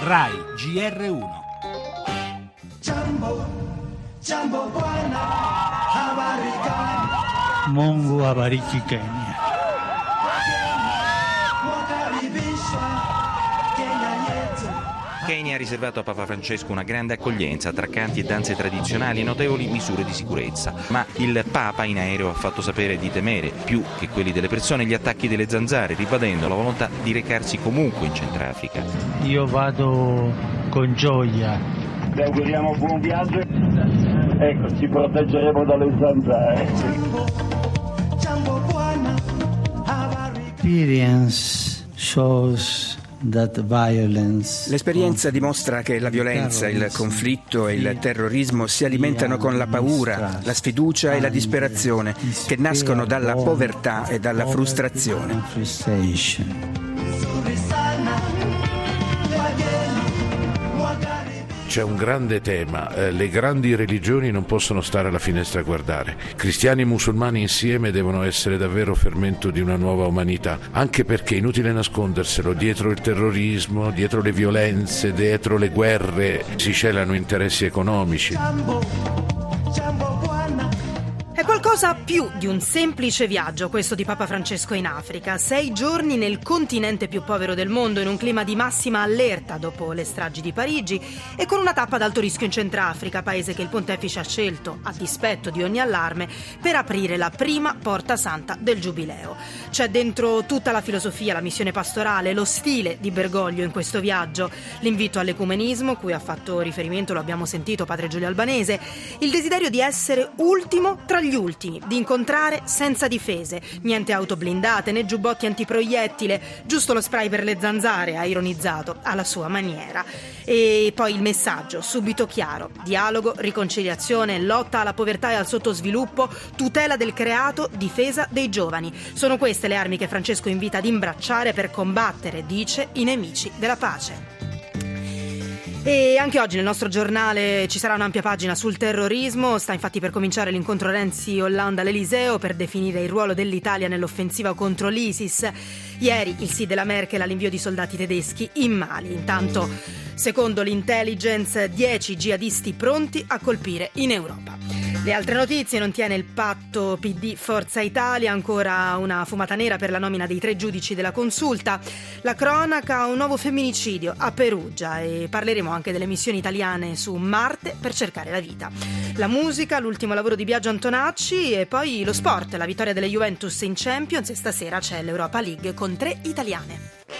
RAI GR1. Mungu abariki Kenya. Kenya ha riservato a Papa Francesco una grande accoglienza tra canti e danze tradizionali e notevoli misure di sicurezza. Ma il Papa in aereo ha fatto sapere di temere, più che quelli delle persone, gli attacchi delle zanzare, ribadendo la volontà di recarsi comunque in Centrafrica. Io vado con gioia. Le auguriamo buon viaggio. Ecco, ci proteggeremo dalle zanzare. Experience shows L'esperienza dimostra che la violenza, il conflitto e il terrorismo si alimentano con la paura, la sfiducia e la disperazione che nascono dalla povertà e dalla frustrazione. C'è un grande tema, eh, le grandi religioni non possono stare alla finestra a guardare. Cristiani e musulmani insieme devono essere davvero fermento di una nuova umanità, anche perché è inutile nasconderselo, dietro il terrorismo, dietro le violenze, dietro le guerre si celano interessi economici. È qualcosa più di un semplice viaggio questo di Papa Francesco in Africa. Sei giorni nel continente più povero del mondo, in un clima di massima allerta dopo le stragi di Parigi e con una tappa ad alto rischio in Centrafrica, paese che il pontefice ha scelto, a dispetto di ogni allarme, per aprire la prima porta santa del Giubileo. C'è dentro tutta la filosofia, la missione pastorale, lo stile di Bergoglio in questo viaggio, l'invito all'ecumenismo, cui ha fatto riferimento, lo abbiamo sentito, padre Giulio Albanese, il desiderio di essere ultimo tra gli ultimi, di incontrare senza difese, niente auto blindate né giubbotti antiproiettile, giusto lo spray per le zanzare, ha ironizzato alla sua maniera. E poi il messaggio, subito chiaro, dialogo, riconciliazione, lotta alla povertà e al sottosviluppo, tutela del creato, difesa dei giovani. Sono queste le armi che Francesco invita ad imbracciare per combattere, dice, i nemici della pace. E anche oggi nel nostro giornale ci sarà un'ampia pagina sul terrorismo, sta infatti per cominciare l'incontro Renzi-Hollande all'Eliseo per definire il ruolo dell'Italia nell'offensiva contro l'ISIS. Ieri il sì della Merkel all'invio di soldati tedeschi in Mali. Intanto, secondo l'intelligence, 10 jihadisti pronti a colpire in Europa. Le altre notizie non tiene il patto PD Forza Italia, ancora una fumata nera per la nomina dei tre giudici della consulta. La cronaca, un nuovo femminicidio a Perugia e parleremo anche delle missioni italiane su Marte per cercare la vita. La musica, l'ultimo lavoro di Biagio Antonacci e poi lo sport, la vittoria delle Juventus in Champions e stasera c'è l'Europa League con tre italiane.